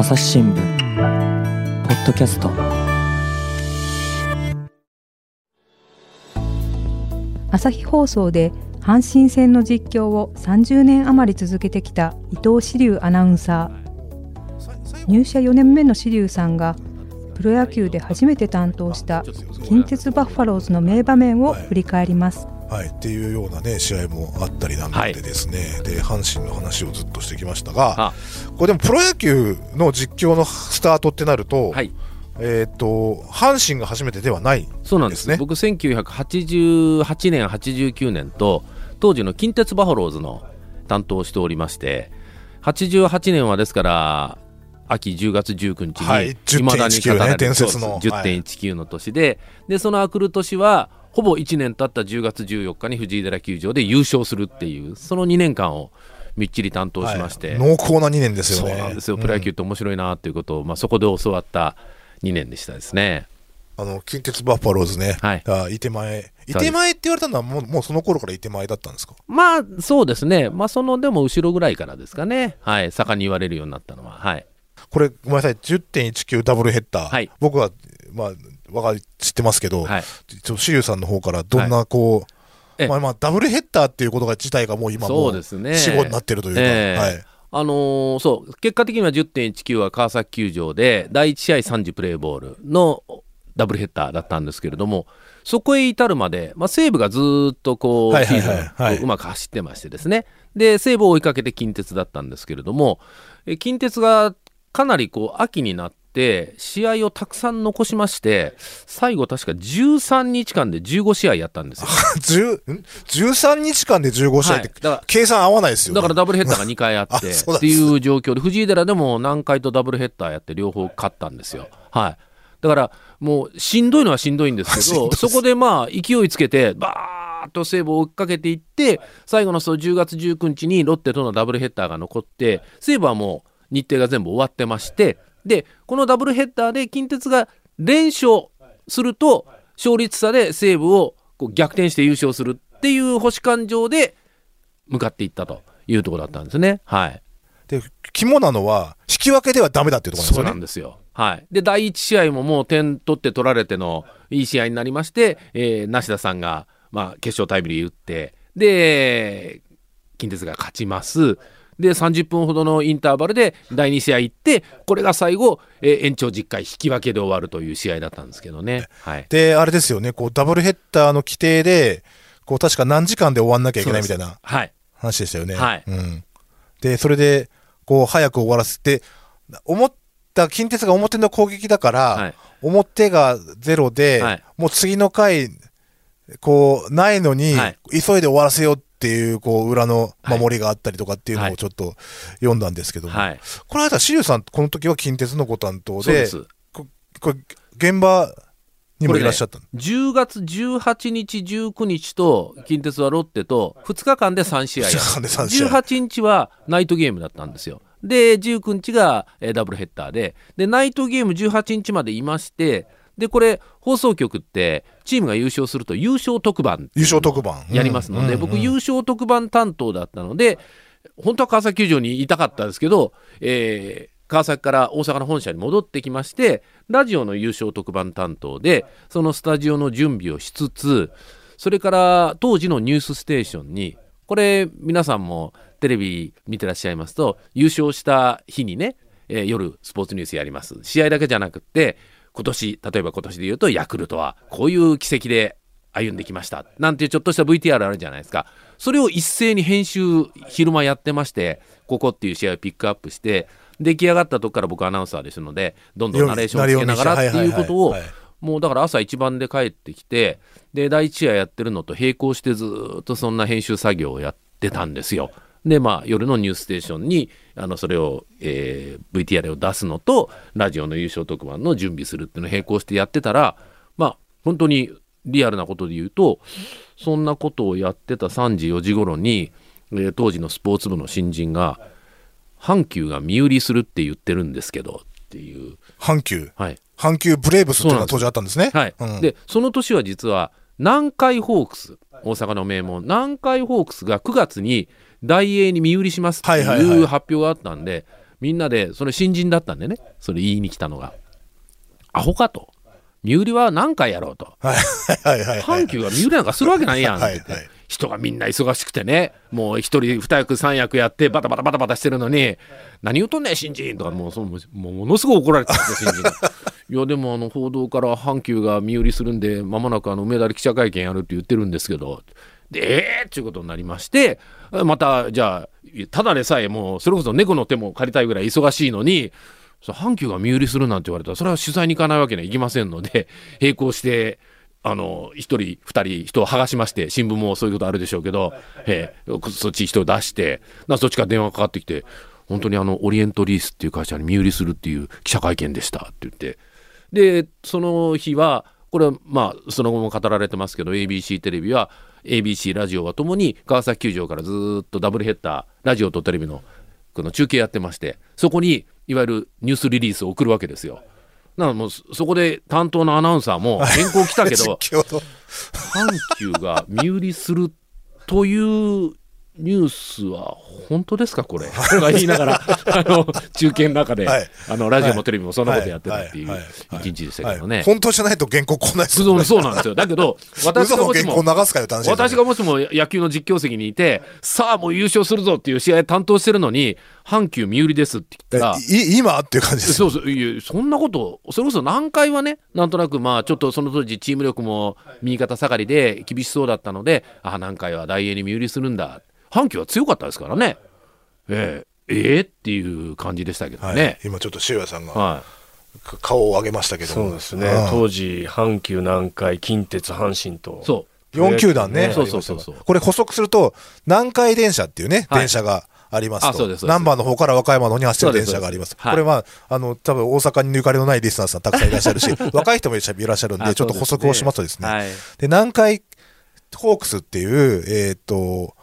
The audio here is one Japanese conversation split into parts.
朝日新聞ポッドキャスト朝日放送で阪神戦の実況を30年余り続けてきた伊藤志龍アナウンサー入社4年目の志龍さんがプロ野球で初めて担当した近鉄バッファローズの名場面を振り返ります。はい、っていうような、ね、試合もあったりなんでですね、はい、で阪神の話をずっとしてきましたが、これでもプロ野球の実況のスタートってなると、はい、えーと、阪神が初めてではない、ね、そうなんです。ね僕、1988年、89年と当時の近鉄バファローズの担当をしておりまして、88年はですから、秋10月19日に、い。まだに語られる、ね、10.19の。年で、でそのあくる年は、ほぼ1年経った10月14日に藤井寺球場で優勝するっていうその2年間をみっちり担当しまして、はい、濃厚な2年ですよね。そうなんですよ。プロ野球って面白いなっていうことを、まあ、そこで教わった2年でしたですね。あの近鉄バッファローズね、はい、あいて前。いて前って言われたのはもうもうその頃からいて前だったんですか？まあそうですね。まあそのでも後ろぐらいからですかね。はい。盛んに言われるようになったのは。はい。これごめんなさい。10.19ダブルヘッダー、はい、僕はまあわか知ってますけど、はい、ちょシリュさんの方からどんなこう、はい、まあまあダブルヘッダーっていうことが自体がもう今もう死後になってるというか、えー、はい。あのー、そう結果的には10.19は川崎球場で第1試合3時プレーボールのダブルヘッダーだったんですけれどもそこへ至るまで、まあ、西武がずっとこう、シーズンうまく走ってましてですね。で西武を追いかけて近鉄だったんですけれども近鉄がかなりこう秋になっって試合をたくさん残しまして最後確か13日間で15試合やったんですよ。13日間で15試合って、はい、計算合わないですよ、ね、だからダブルヘッダーが2回あって っていう状況で藤井寺でも南海とダブルヘッダーやって両方勝ったんですよ。はい。だからもうしんどいのはしんどいんですけど そこでまあ勢いつけてバーッと西武を追っかけていって最後のその10月19日にロッテとのダブルヘッダーが残って西武はもう日程が全部終わってましてでこのダブルヘッダーで近鉄が連勝すると勝率差で西武をこう逆転して優勝するっていう星勘定で向かっていったというところだったんですね。はい、で肝なのは引き分けではだめだっていうところなんですよね。そうなんですよはい、で第1試合ももう点取って取られてのいい試合になりまして、えー、梨田さんが、まあ、決勝タイムリー打ってで近鉄が勝ちます。で30分ほどのインターバルで第2試合行ってこれが最後、えー、延長10回引き分けで終わるという試合だったんですけどね。はい、であれですよね。こうダブルヘッダーの規定でこう確か何時間で終わんなきゃいけないみたいな話でしたよね。はい、うん、でそれでこう早く終わらせて思った近鉄が表の攻撃だから、はい、表がゼロで、はい、もう次の回こうないのに、急いで終わらせようってっていうこう裏の守りがあったりとかっていうのをちょっと読んだんですけども、はい、この間、シリュさん、この時は近鉄のご担当で、ここれ、現場にもいらっしゃった、ね、10月18日、19日と近鉄はロッテと2日間で3試合。や18日はナイトゲームだったんですよ。で19日がダブルヘッダーで。でナイトゲーム18日までいましてでこれ放送局ってチームが優勝すると優勝特番優勝特番。やりますので、僕優勝特番担当だったので本当は川崎球場にいたかったですけど、えー、川崎から大阪の本社に戻ってきましてラジオの優勝特番担当でそのスタジオの準備をしつつそれから当時のニュースステーションにこれ皆さんもテレビ見てらっしゃいますと優勝した日にね、えー、夜スポーツニュースやります。試合だけじゃなくって今年例えば今年で言うとヤクルトはこういう奇跡で歩んできました。なんていうちょっとした VTR あるじゃないですか。それを一斉に編集昼間やってましてここっていう試合をピックアップして出来上がったとこから僕アナウンサーですのでどんどんナレーションをつけながらっていうことをもうだから朝一番で帰ってきてで第一試合やってるのと並行してずっとそんな編集作業をやってたんですよ。でまあ夜のニュースステーションにあのそれを、えー、VTR を出すのとラジオの優勝特番の準備するっていうのを並行してやってたらまあ本当にリアルなことで言うとそんなことをやってた3時4時頃に、えー、当時のスポーツ部の新人が「阪急が身売りするって言ってるんですけど」っていう。阪急？はい。阪急ブレーブスっていうのが当時あったんですね。はい、うん、でその年は実は南海ホークス大阪の名門南海ホークスが9月に大英に身売りしますっていう発表があったんで、みんなでそれ新人だったんでね。それ言いに来たのが。アホかと。身売りは何回やろうと、阪急が身売りなんかするわけないやんって言って。はいはい。人がみんな忙しくてね、もう一人二役三役やってバタバタバタバタしてるのに、何言うとんねん、新人とか。もうその、もうものすごい怒られてたんですよ、新人。いや、でもあの報道から阪急が身売りするんで、まもなくあの梅田で記者会見やるって言ってるんですけど、で、えーっていうことになりまして、また、じゃあ、ただでさえもう、それこそ猫の手も借りたいぐらい忙しいのに、阪急が身売りするなんて言われたら、それは取材に行かないわけにはいきませんので、並行して、あの、一人、二人、人を剥がしまして、新聞もそういうことあるでしょうけど、えー、そっち人を出して、そっちから電話かかってきて、本当にあの、オリエントリースっていう会社に身売りするっていう記者会見でしたって言って、で、その日は、これはまあ、その後も語られてますけど、ABC テレビは、ABC ラジオはともに川崎球場からずっとダブルヘッダー、ラジオとテレビのこの中継やってまして、そこにいわゆるニュースリリースを送るわけですよ。だからもうそこで担当のアナウンサーも原稿来たけど阪急が身売りするというニュースは本当ですかこれ？とか言いながら あの中継の中で、はい、あのラジオもテレビもそんなことやってたってい。う一日でしたけどね、本当じゃないと原稿来ないですよ、ね、そうなんですよ。だけど私がもしも私がもしも野球の実況席にいてさあもう優勝するぞっていう試合担当してるのに阪急身売りですって言ったら今っていう感じですそうそう。いやそんなことそれこそ何回はねなんとなくまあちょっとその当時チーム力も右肩下がりで厳しそうだったのであ何回は大英に身売りするんだ阪急は強かったですからね。えー、えー、っていう感じでしたけどね。はい、今ちょっと塩谷さんが、はい、顔を上げましたけどそうですね、当時阪急南海近鉄阪神と。そう。4球団ね、そうそうそうそう。これ補足すると南海電車っていうね、はい、電車がありますと。難波の方から和歌山の方に走ってる電車があります。これは、あの、多分大阪にゆかりのないリスナーさんたくさんいらっしゃるし、若い人もいらっしゃるんで、ちょっと補足をしますとですね、で、南海ホークスっていう、えっ、と、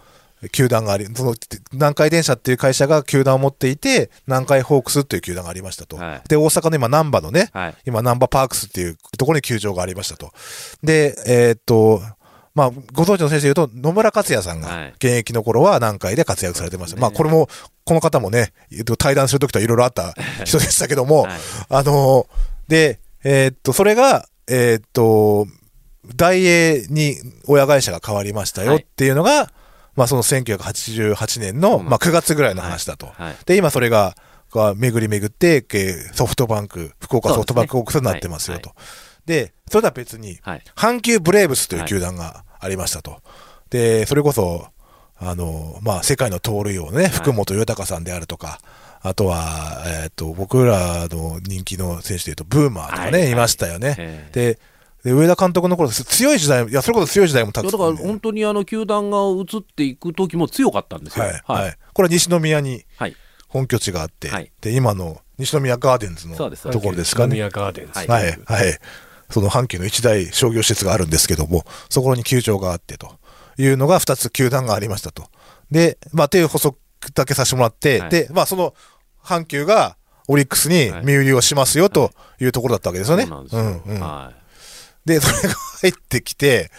球団があり、その南海電車っていう会社が球団を持っていて、南海ホークスっていう球団がありましたと。はい、で、大阪の今、難波のね、はい、今、難波パークスっていうところに球場がありましたと。で、えー、っと、まあ、ご存知の先生で言うと、野村克也さんが現役の頃は南海で活躍されてました。はい、まあ、これも、この方もね、対談するときとはいろいろあった人でしたけども、あの、で、えー、っと、それが、えー、っと、大英に親会社が変わりましたよっていうのが、まあその1988年の、まあ9月ぐらいの話だと。で、今それが、巡り巡って、ソフトバンク、福岡ソフトバンクホークスになってますよと。で、それとは別に、阪急ブレーブスという球団がありましたと。で、それこそ、あの、まあ、世界の盗塁王ね、福本豊さんであるとか、あとは、えっ、と、僕らの人気の選手でいうと、ブーマーとかね、い。ましたよね。で、で上田監督の頃強い時代いやそれこそ強い時代もたくさんだから本当にあの球団が移っていく時も強かったんですよ、はい、はい。はい、これは西宮に本拠地があって、はい、で今の西宮ガーデンズのところですかね。西宮ガーデンズ。はい、はい、その阪急の一大商業施設があるんですけどもそこに球場があってというのが2つ球団がありましたと。でまあっていう補足だけさせてもらって、でまあその阪急がオリックスに身売りをしますよというところだったわけですよね。うんうん、はいで、それが入ってきて、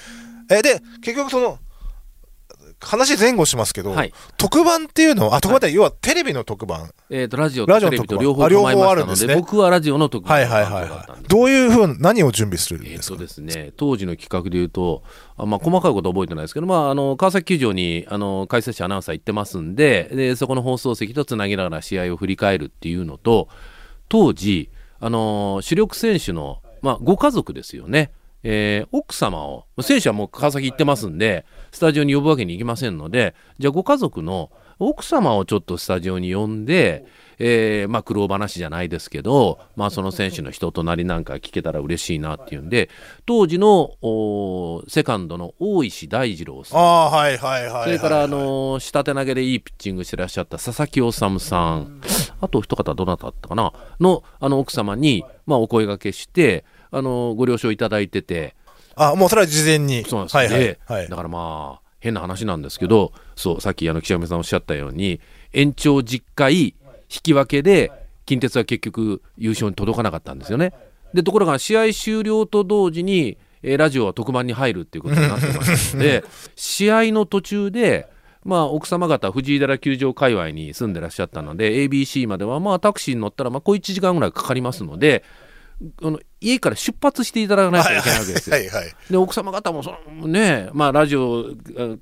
え、で、結局その、話前後しますけど、はい、特番っていうのは、あ、特番って、はい、要はテレビの特番。えっ、ー、と、ラジオとテレビと両方構いましたので、でね、僕はラジオの特番はいはいはいはい。どういうふう何を準備するんですか、えー、とですね、当時の企画でいうと、あまあ、細かいこと覚えてないですけど、まあ、あの川崎球場にあの解説者アナウンサー行ってますんでで、そこの放送席とつなぎながら試合を振り返るっていうのと、当時、あの主力選手の、まあ、ご家族ですよね。えー、奥様を選手はもう川崎行ってますんでスタジオに呼ぶわけにいきませんのでじゃあご家族の奥様をちょっとスタジオに呼んで、えー、まあ苦労話じゃないですけど、まあ、その選手の人となりなんか聞けたら嬉しいなっていうんで当時のセカンドの大石大二郎さん。あ、はいはいはい、それから、あの下手投げでいいピッチングしてらっしゃった佐々木修さん。あと一方どなただったかな？のあの奥様に、まあ、お声がけしてあのご了承いただいてて。あもうそれは事前に。そうなんですね、はいはい、だからまあ変な話なんですけどそうさっきあの岸上さんおっしゃったように延長10回引き分けで近鉄は結局優勝に届かなかったんですよね。でところが試合終了と同時に、えー、ラジオは特番に入るっていうことになってましたので 試合の途中でまあ、奥様方藤井寺球場界隈に住んでらっしゃったので ABC まではまあタクシーに乗ったらまあ小1時間ぐらいかかりますのであの家から出発していただかないといけないわけですよ。はいはい、で奥様方もそのねまあラジオ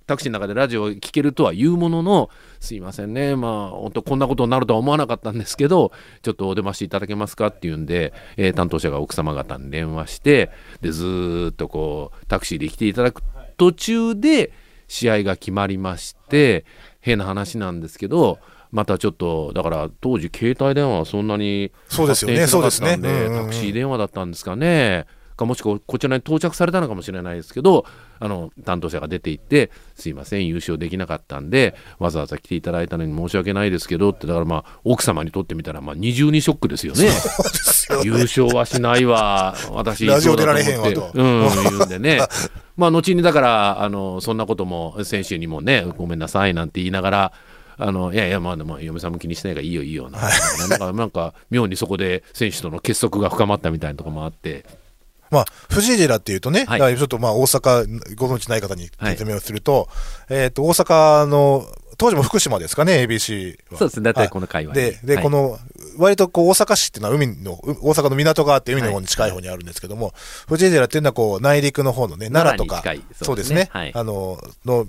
タクシーの中でラジオ聞けるとは言うもののすいませんねまあ本当こんなことになるとは思わなかったんですけどちょっとお出ましいただけますかっていうんで、えー、担当者が奥様方に電話してでずっとこうタクシーで来ていただく途中で試合が決まりまして変な話なんですけどまたちょっとだから当時携帯電話はそんなにそうですよね。そうですね、タクシー電話だったんですかね。かもしくはこちらに到着されたのかもしれないですけどあの担当者が出て行って「すいません優勝できなかったんでわざわざ来ていただいたのに申し訳ないですけど」ってだからまあ奥様にとってみたらまあ二重にショックですよね。優勝はしないわ私ラジオ出られへんわと。うん、言うんでね。まあ後にだからあのそんなことも選手にもねごめんなさいなんて言いながらあのいやいやまあでも嫁さんも気にしないからいいよいいよな,、なんかなんか妙にそこで選手との結束が深まったみたいなところもあって。まあ、藤井寺っていうとね、はい、ちょっとまあ大阪ご存知ない方に説明をすると、はい、えっ、と、大阪の、当時も福島ですかね、ABC は。そうですね、大体この界隈で。で、はい、この、割とこう大阪市っていうのは海の、大阪の港があって海の方に近い方にあるんですけども、藤井寺っていうのはこう内陸の方のね、奈良とか、そうですね、あの、の、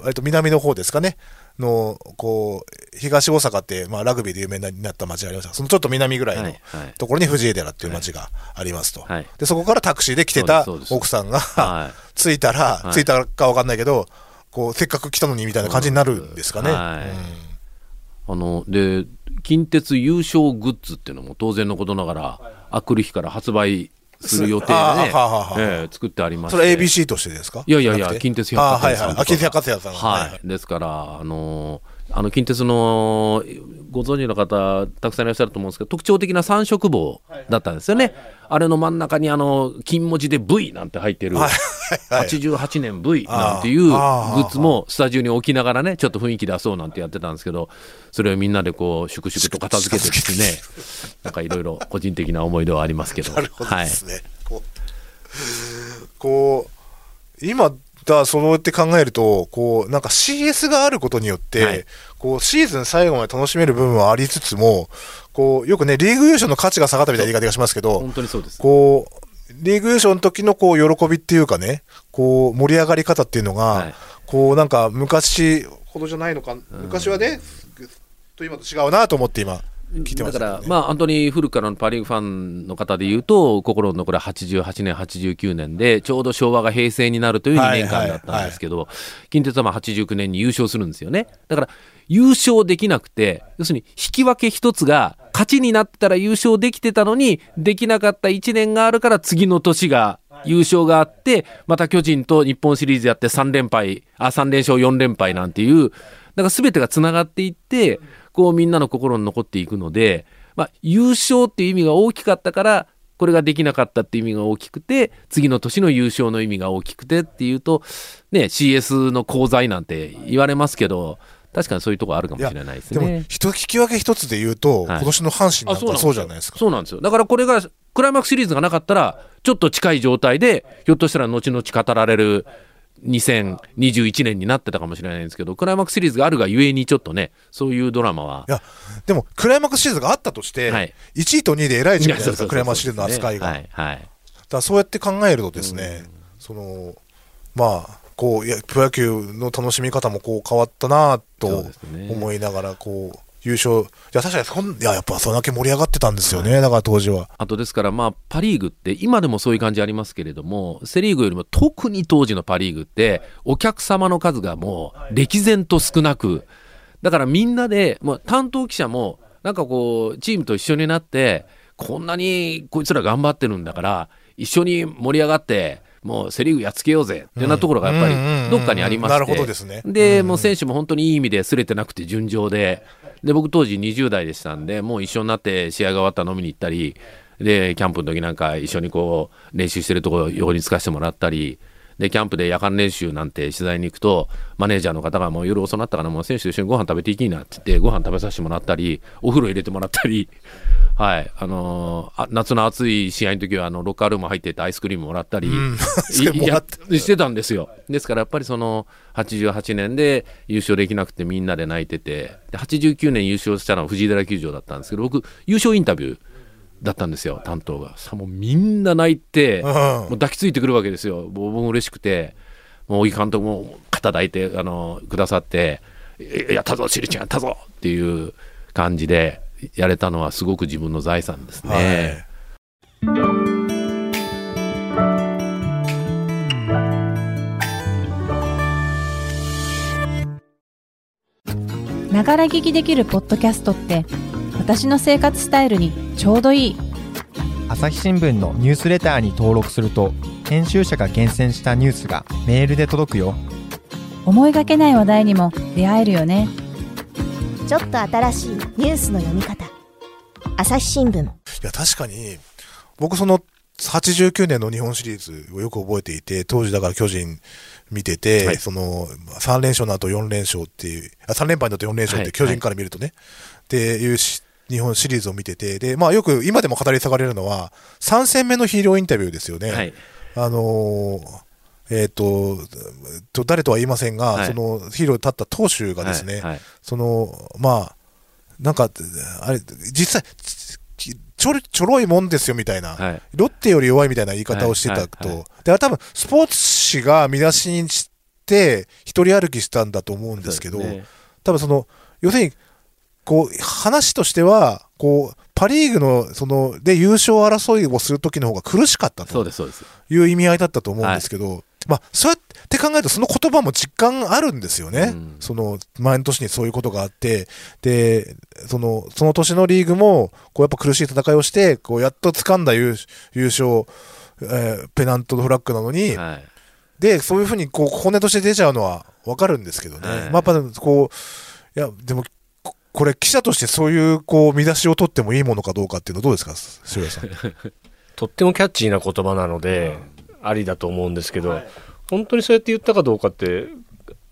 割と南の方ですかね、の、こう、東大阪って、まあ、ラグビーで有名になった町がありました。そのちょっと南ぐらいのところに藤井寺っていう町がありますと。はい、で、そこからタクシーで来てた奥さんが、はい、着いたら、着いたかわかんないけど、こう、せっかく来たのにみたいな感じになるんですかね。はいうん、あの、で、近鉄優勝グッズっていうのも当然のことながら、あくる日から発売する予定で、ねえー、作ってありますそれ ABC としてですか？いやいやいや近鉄百貨店さんあ、近鉄百貨店さん。はい、はい、ですからあのーあの近鉄のご存知の方たくさんいらっしゃると思うんですけど特徴的な三色棒だったんですよね、はいはい、あれの真ん中にあの金文字で V なんて入ってる、はいはい、88年 V なんていうグッズもスタジオに置きながらねちょっと雰囲気出そうなんてやってたんですけどそれをみんなでこう粛々と片付けてですね なんかいろいろ個人的な思い出はありますけど。なるほどですね、はい、こう今だそうやって考えると、こう、なんか CS があることによって、はい、こう、シーズン最後まで楽しめる部分はありつつも、こう、よくね、リーグ優勝の価値が下がったみたいな言い方がしますけど、本当にそうです。こう、リーグ優勝の時のこう、喜びっていうかね、こう、盛り上がり方っていうのが、はい、こう、なんか昔ほどじゃないのか、昔はね、と今と違うなと思って今、だから、まあ、本当に古くからのパ・リーグファンの方でいうと、心の残り88年、89年で、ちょうど昭和が平成になるという2年間だったんですけど、近鉄はまあ89年に優勝するんですよね。だから、優勝できなくて、要するに引き分け一つが、勝ちになったら優勝できてたのに、できなかった1年があるから、次の年が優勝があって、また巨人と日本シリーズやって3連敗、あ、3連勝4連敗なんていう、だから全てがつながっていって、こうみんなの心に残っていくので、まあ、優勝っていう意味が大きかったからこれができなかったっていう意味が大きくて次の年の優勝の意味が大きくてっていうと、ね、CS の功罪なんて言われますけど確かにそういうところあるかもしれないですね。でも、引き分け一つで言うと、はい、今年の阪神なんかそうじゃないですか。そうなんですよ。だからこれが、クライマックスシリーズがなかったら、ちょっと近い状態で、ひょっとしたら後々語られる2021年になってたかもしれないんですけど、クライマックスシリーズがあるがゆえに、ちょっとね、そういうドラマは。いや、でも、クライマックスシリーズがあったとして、はい、1位と2位でえらい違いじゃないですか、クライマックスシリーズの扱いが。はい、はい、だそうやって考えるとですね、その、まあ、こう、いや、プロ野球の楽しみ方もこう変わったなと思いながら、こう、優勝、いや、確かにそん、いや、やっぱそれだけ盛り上がってたんですよね、だから当時は。あとですから、まあ、パ・リーグって、今でもそういう感じありますけれども、セ・リーグよりも特に当時のパ・リーグって、お客様の数がもう、歴然と少なく、だからみんなで、もう担当記者も、なんかこう、チームと一緒になって、こんなにこいつら頑張ってるんだから、一緒に盛り上がって、もうセ・リーグやっつけようぜっていうようなところがやっぱりどっかにありまして、で、もう選手も本当にいい意味ですれてなくて順調で、で僕当時20代でしたんでもう一緒になって試合が終わったら飲みに行ったりでキャンプの時なんか一緒にこう練習してるところ横につかせてもらったりでキャンプで夜間練習なんて取材に行くとマネージャーの方がもう夜遅なったからもう選手と一緒にご飯食べていきなって言ってご飯食べさせてもらったりお風呂入れてもらったり はい、あのー、夏の暑い試合の時はあのロッカールーム入っててアイスクリームもらったり、うん、してたんですよ。ですからやっぱりその88年で優勝できなくてみんなで泣いててで89年優勝したのは藤井寺球場だったんですけど僕優勝インタビューだったんですよ担当がさもうみんな泣いて、もう抱きついてくるわけですよ僕も嬉しくてもう小木監督も肩抱いてあのくださって「やったぞしりちゃんやったぞ!」っていう感じでやれたのはすごく自分の財産ですね。ながら聞きできるポッドキャストって私の生活スタイルにちょうどいい。朝日新聞のニュースレターに登録すると編集者が厳選したニュースがメールで届くよ。思いがけない話題にも出会えるよね。ちょっと新しいニュースの読み方。朝日新聞。いや確かに僕その89年の日本シリーズをよく覚えていて当時だから巨人見てて、はい、その3連勝の後4連勝っていうあ3連敗の後4連勝って巨人から見るとね、はい、っていう日本シリーズを見てて。で、まあ、よく今でも語り継がれるのは3戦目のヒーローインタビューですよね。はい、あのーえっ、ー、と、と、誰とは言いませんが、はい、そのヒーローに立った投手がですね、はいはい、その、まあ、なんか、あれ、実際、ちょちょろいもんですよみたいな、はい、ロッテより弱いみたいな言い方をしてたと、で多分スポーツ紙が見出しにして、一人歩きしたんだと思うんですけど、ね、多分その、要するに、こう、話としては、こう、パ・リーグのそので優勝争いをするときの方が苦しかったという意味合いだったと思うんですけど、まあ、そうやって考えると、その言葉も実感あるんですよね、うん、その前の年にそういうことがあって、でそのその年のリーグもこうやっぱ苦しい戦いをして、こうやっと掴んだ優優勝、えー、ペナントフラッグなのに、はい、でそういうふうにこう骨として出ちゃうのは分かるんですけどね、はい、まあ、やっぱこう、いや、でも、これ、記者としてそういうこう見出しを取ってもいいものかどうかっていうのはどうですか、塩谷さん。とってもキャッチーな言葉なので、ありだと思うんですけど、はい、本当にそうやって言ったかどうかって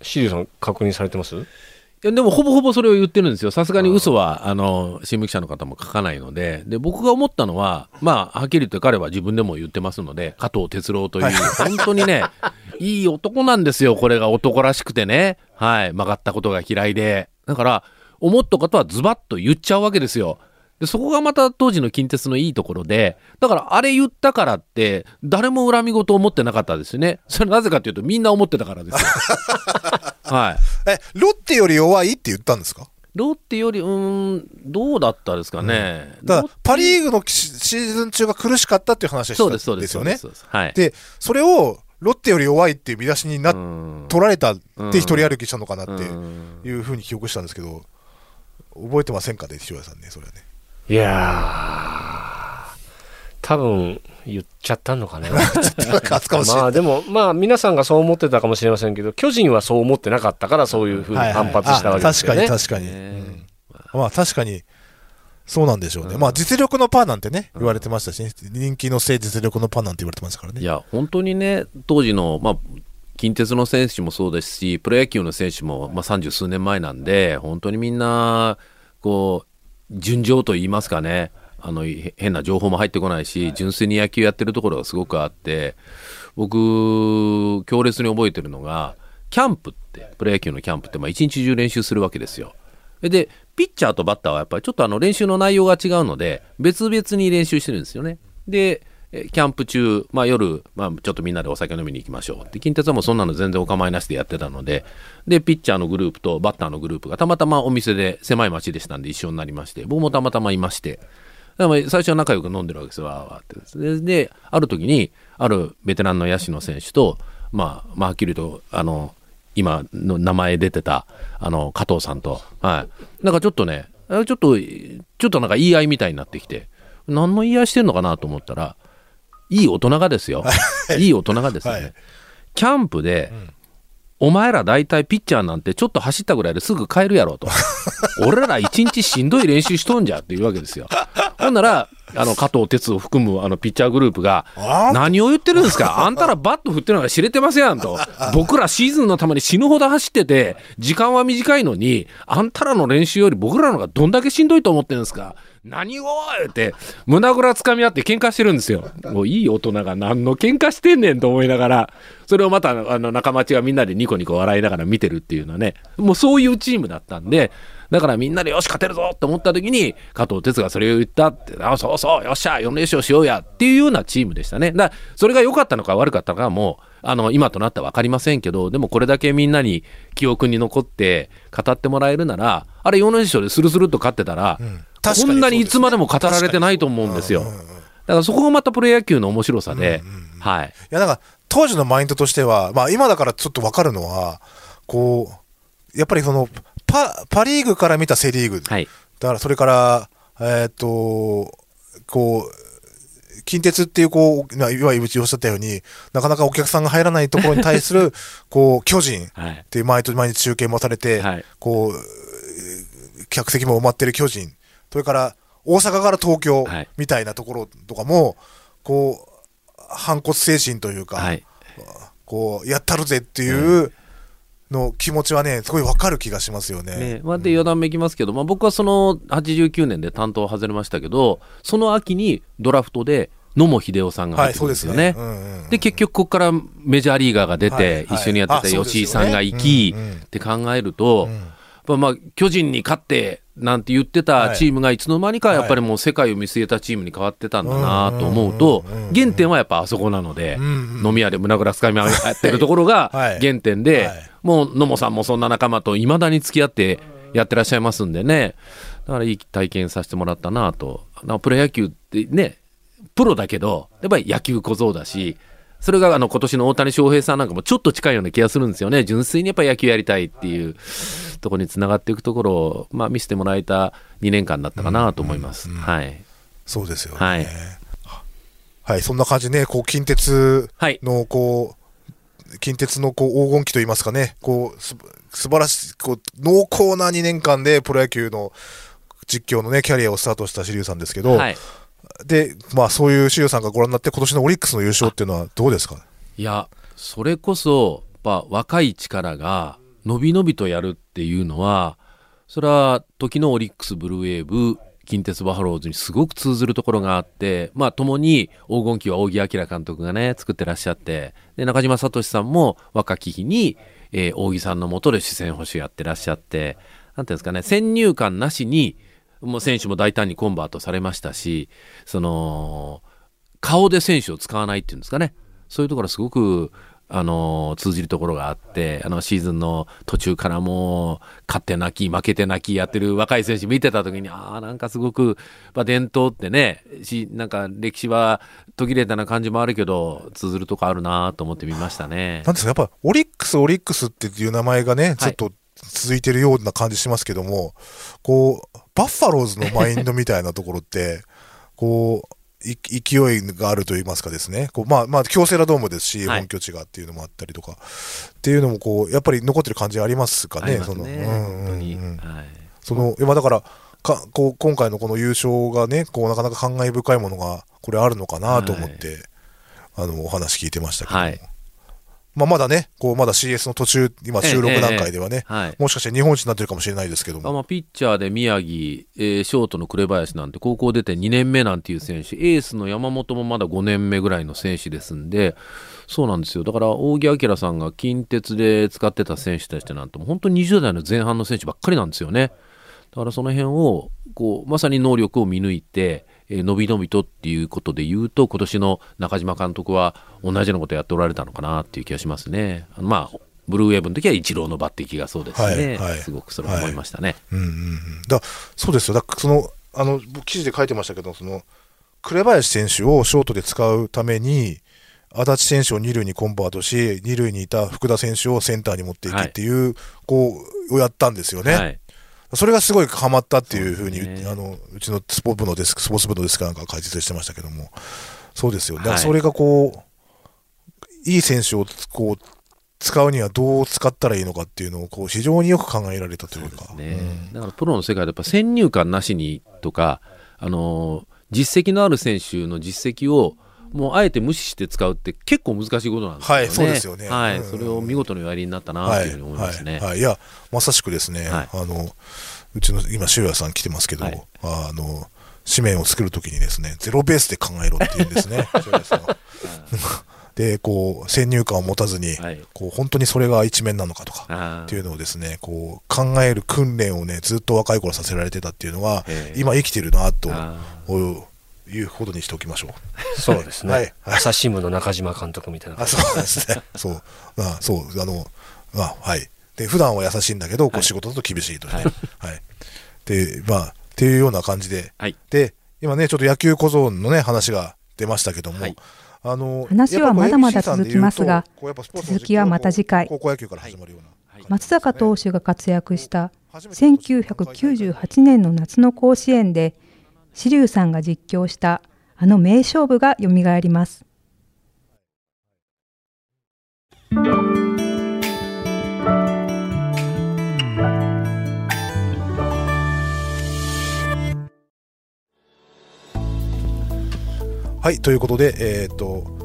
シリュさん確認されてます？いやでもほぼほぼそれを言ってるんですよ、さすがに嘘はあの新聞記者の方も書かないので、で僕が思ったのは、まあ、はっきり言って彼は自分でも言ってますので、加藤哲郎という、本当にね、いい男なんですよ、これが男らしくてね、はい、曲がったことが嫌いで、だから、思ったことはズバッと言っちゃうわけですよ。でそこがまた当時の近鉄のいいところでだからあれ言ったからって誰も恨み事を持ってなかったですね。それなぜかというとみんな思ってたからですよ。はい。えロッテより弱いって言ったんですか？ロッテよりうんどうだったですかね、うん、だからパ・リーグのシーズン中が苦しかったっていう話でしたんですよね。はい、でそれをロッテより弱いっていう見出しにな取られたって一人歩きしたのかなっていうふうに記憶したんですけど覚えてませんかね塩谷さんねそれはねいや多分言っちゃったのかね。まあでも、まあ皆さんがそう思ってたかもしれませんけど、巨人はそう思ってなかったからそういうふうに反発したわけですよね。はいはい、確かに確かに、うん。まあ確かに、そうなんでしょうね。うん、まあ実力のパーなんてね、言われてましたし、ね、人気のせい実力のパーなんて言われてましたからね。いや、本当にね、当時の、まあ、近鉄の選手もそうですし、プロ野球の選手も、まあ、三十数年前なんで、本当にみんな、こう、順調と言いますかねあの変な情報も入ってこないし純粋に野球やってるところがすごくあって僕強烈に覚えてるのがキャンプってプロ野球のキャンプってまあ一日中練習するわけですよ。でピッチャーとバッターはやっぱりちょっとあの練習の内容が違うので別々に練習してるんですよね。でキャンプ中、まあ、夜、まあ、ちょっとみんなでお酒飲みに行きましょう。で近鉄はもうそんなの全然お構いなしでやってたのででピッチャーのグループとバッターのグループがたまたまお店で狭い町でしたんで一緒になりまして僕もたまたまいまして。最初は仲良く飲んでるわけですよ。わーわーって。でである時にあるベテランの野手の選手と、まあ、まあはっきりとあの今の名前出てたあの加藤さんと、はい、なんかちょっとねちょっとちょっとなんか言い合いみたいになってきて何の言い合いしてんのかなと思ったらいい大人がですよ。い。い大人がですね、はい、キャンプで、うん。お前ら大体ピッチャーなんてちょっと走ったぐらいですぐ帰るやろと。俺ら一日しんどい練習しとんじゃって言うわけですよ。ほんならあの加藤哲を含むあのピッチャーグループが、何を言ってるんですか、あんたらバット振ってるのが知れてますやんと、僕らシーズンのために死ぬほど走ってて、時間は短いのに、あんたらの練習より僕らのがどんだけしんどいと思ってるんですか？何をって胸ぐらつかみ合って喧嘩してるんですよ。もういい大人が何の喧嘩してんねんと思いながら、それをまたあの仲間内がみんなでニコニコ笑いながら見てるっていうのはね、もうそういうチームだったんで、だからみんなでよし勝てるぞって思った時に加藤哲がそれを言ったってあそうそうよっしゃ4連勝しようやっていうようなチームでしたね。だそれが良かったのか悪かったのかもあの今となっては分かりませんけどでもこれだけみんなに記憶に残って語ってもらえるならあれ4連勝でスルスルっと勝ってたら、うん、こんなにいつまでも語られてないと思うんですよ。だからそこがまたプロ野球の面白さで、はい。いや、なんか、当時のマインドとしては、まあ今だからちょっとわかるのは、こう、やっぱりその、パ、パリーグから見たセリーグ。はい。だからそれから、えー、っと、こう、近鉄っていう、こう、まあ、いわゆるおっしゃったように、なかなかお客さんが入らないところに対する、こう、巨人っていう毎日毎日中継もされて、はい、こう、客席も埋まってる巨人、それから大阪から東京みたいなところとかも、はい、こう、反骨精神というか、はい、こう、やったるぜっていう、の気持ちはね、すごいわかる気がしますよね。ねまあ、で、余談めきますけど、まあ、僕はその89年で担当を外れましたけど、その秋にドラフトで野茂英雄さんが入ってくるんですよね。はい、で、ね。うんうん、結局、ここからメジャーリーガーが出て、一緒にやってた吉井さんが行き、って考えると、まあ、巨人に勝って、なんて言ってたチームがいつの間にかやっぱりもう世界を見据えたチームに変わってたんだなと思うと原点はやっぱあそこなので飲み屋で胸ぐらつかみ合ってるところが 原点でもう野茂さんもそんな仲間といまだに付き合ってやってらっしゃいますんでね。だからいい体験させてもらったなと。プロ野球ってねプロだけどやっぱり野球小僧だしそれがあの今年の大谷翔平さんなんかもちょっと近いような気がするんですよね。純粋にやっぱ野球やりたいっていうところにつながっていくところを、まあ、見せてもらえた2年間だったかなと思います。はい。そうですよね。はい。はい、そんな感じね、こう、近鉄の、こう、はい、近鉄のこう黄金期といいますかね、こう、す素晴らしい、こう、濃厚な2年間でプロ野球の実況のね、キャリアをスタートしたシリュウさんですけど、はい、で、まあそういうシリュウさんがご覧になって、今年のオリックスの優勝っていうのはどうですか？いや、それこそ、やっぱ若い力が、のびのびとやるっていうのはそれは時のオリックスブルーウェーブ近鉄バファローズにすごく通ずるところがあってまあ共に黄金期は扇明監督がね作ってらっしゃってで中島聡さんも若き日に、えー、扇さんのもとで視線保守やってらっしゃってなんていうんですかね先入観なしにもう選手も大胆にコンバートされましたしその顔で選手を使わないっていうんですかねそういうところすごくあの通じるところがあってあのシーズンの途中からもう勝って泣き負けて泣きやってる若い選手見てた時にああなんかすごく、まあ、伝統ってねしなんか歴史は途切れたな感じもあるけど通ずるとこあるなと思ってみましたね。なんですかやっぱオリックスオリックスっていう名前がねちょっと続いてるような感じしますけども、はい、こうバッファローズのマインドみたいなところって こう勢いがあると言いますかですね、こうまあ、まあ、京セラドームですし、本拠地がっていうのもあったりとか、っていうのもこう、やっぱり残ってる感じありますかね、その、うんうんその、今だから、かこう今回のこの優勝がね、こうなかなか感慨深いものが、これあるのかなと思って、はい、あの、お話聞いてましたけども。はいまあ、まだね、こうまだ CS の途中、今、収録段階ではね、ええはい、もしかして日本一になってるかもしれないですけども。まあ、ピッチャーで宮城、えー、ショートの紅林なんて、高校出て2年目なんていう選手、エースの山本もまだ5年目ぐらいの選手ですんで、そうなんですよ、だから扇明さんが近鉄で使ってた選手たちなんて、本当に20代の前半の選手ばっかりなんですよね。だからその辺をこうまさに能力を見抜いて、えー、伸び伸びとっていうことで言うと今年の中島監督は同じようなことやっておられたのかなっていう気がしますね。あのまあブルーウェーブの時はイチローの抜擢がそうですね、はいはい、すごくそれ思いましたね。はい、うんうん、だそうですよ。だそのあの記事で書いてましたけどその紅林選手をショートで使うために足立選手を二塁にコンバートし二塁にいた福田選手をセンターに持っていくっていう、はい、こうをやったんですよね。はいそれがすごいハマったっていうふうに、ね、あのうちのスポーツ部のデスクスポーツ部のデスクなんか解説してましたけども。そうですよだからそれがこう、はい、いい選手をこう使うにはどう使ったらいいのかっていうのをこう非常によく考えられたというか、ね。うん、だからプロの世界でやっぱ先入観なしにとかあの実績のある選手の実績をもうあえて無視して使うって結構難しいことなんですよね。はい、そうですよね。はい、それを見事におやりになったなというふうに思いますね。はい、はい、いや、まさしくですね、あの、うちの今、塩谷さん来てますけど、あの、紙面を作るときにですね、ゼロベースで考えろっていうんですね、塩谷さんは。で、こう、先入観を持たずに、はい、こう、本当にそれが一面なのかとか、っていうのをですね、こう、考える訓練をね、ずっと若い頃させられてたっていうのは、今生きてるな、ということにしておきましょう。そうですね。はい、朝日新聞の中島監督みたいなあ。そうですね。そう。あそう、あの、あはい。で、普段は優しいんだけど、こう仕事だと厳しいと、ね、はい。はい。で、まあ、っていうような感じで、はい、で、今ね、ちょっと野球小僧のね、話が出ましたけども、はいあの話はまだまだ続きますが、続きはまた次回。松坂投手が活躍した1998年の夏の甲子園で、紫龍さんが実況したあの名勝負がよみがえります。はい、ということで、えっ、と、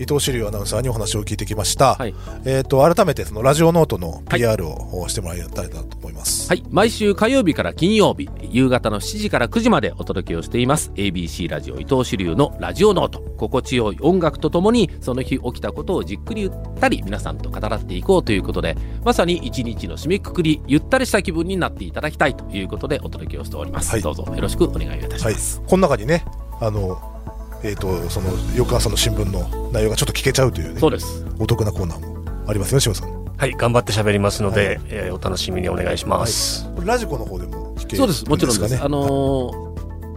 伊藤志龍アナウンサーにお話を聞いてきました。はい、えっ、と、改めてそのラジオノートの PR をしてもらいたいなと思います。はい、毎週火曜日から金曜日、夕方の7時から9時までお届けをしています。ABC ラジオ伊藤志龍のラジオノート。心地よい音楽とともに、その日起きたことをじっくりゆったり皆さんと語らっていこうということで、まさに一日の締めくくり、ゆったりした気分になっていただきたいということでお届けをしております。はい、どうぞよろしくお願いいたします。はい、この中にね、あの、えーと、その翌朝の新聞の内容がちょっと聞けちゃうという,、ね、そうです。お得なコーナーもありますよ、志さん。はい、頑張って喋りますので、はい、えー、お楽しみにお願いします。はい、ラジコの方でも聞けそうです、もちろんです。あの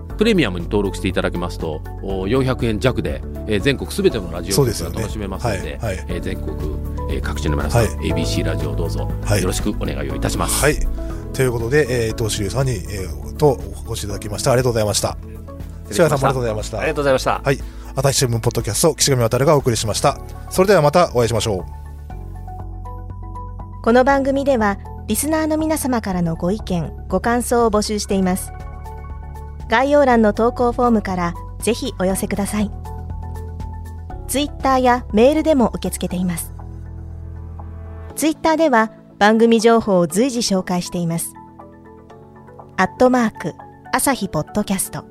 ー、プレミアムに登録していただきますと400円弱で、えー、全国すべてのラジオ局が楽しめますので、ねはい。はい、えー、全国、えー、各地の皆さん、はい、ABC ラジオどうぞ、はい、よろしくお願いをいたします。はい。ということで、えー、伊藤修さんに、えー、とお越しいただきました。ありがとうございました。白谷さんもありがとうございました。ありがとうございました。はい。朝日新聞ポッドキャスト岸上渉がお送りしました。それではまたお会いしましょう。この番組ではリスナーの皆様からのご意見ご感想を募集しています。概要欄の投稿フォームからぜひお寄せください。ツイッターやメールでも受け付けています。ツイッターでは番組情報を随時紹介しています。アットマーク朝日ポッドキャスト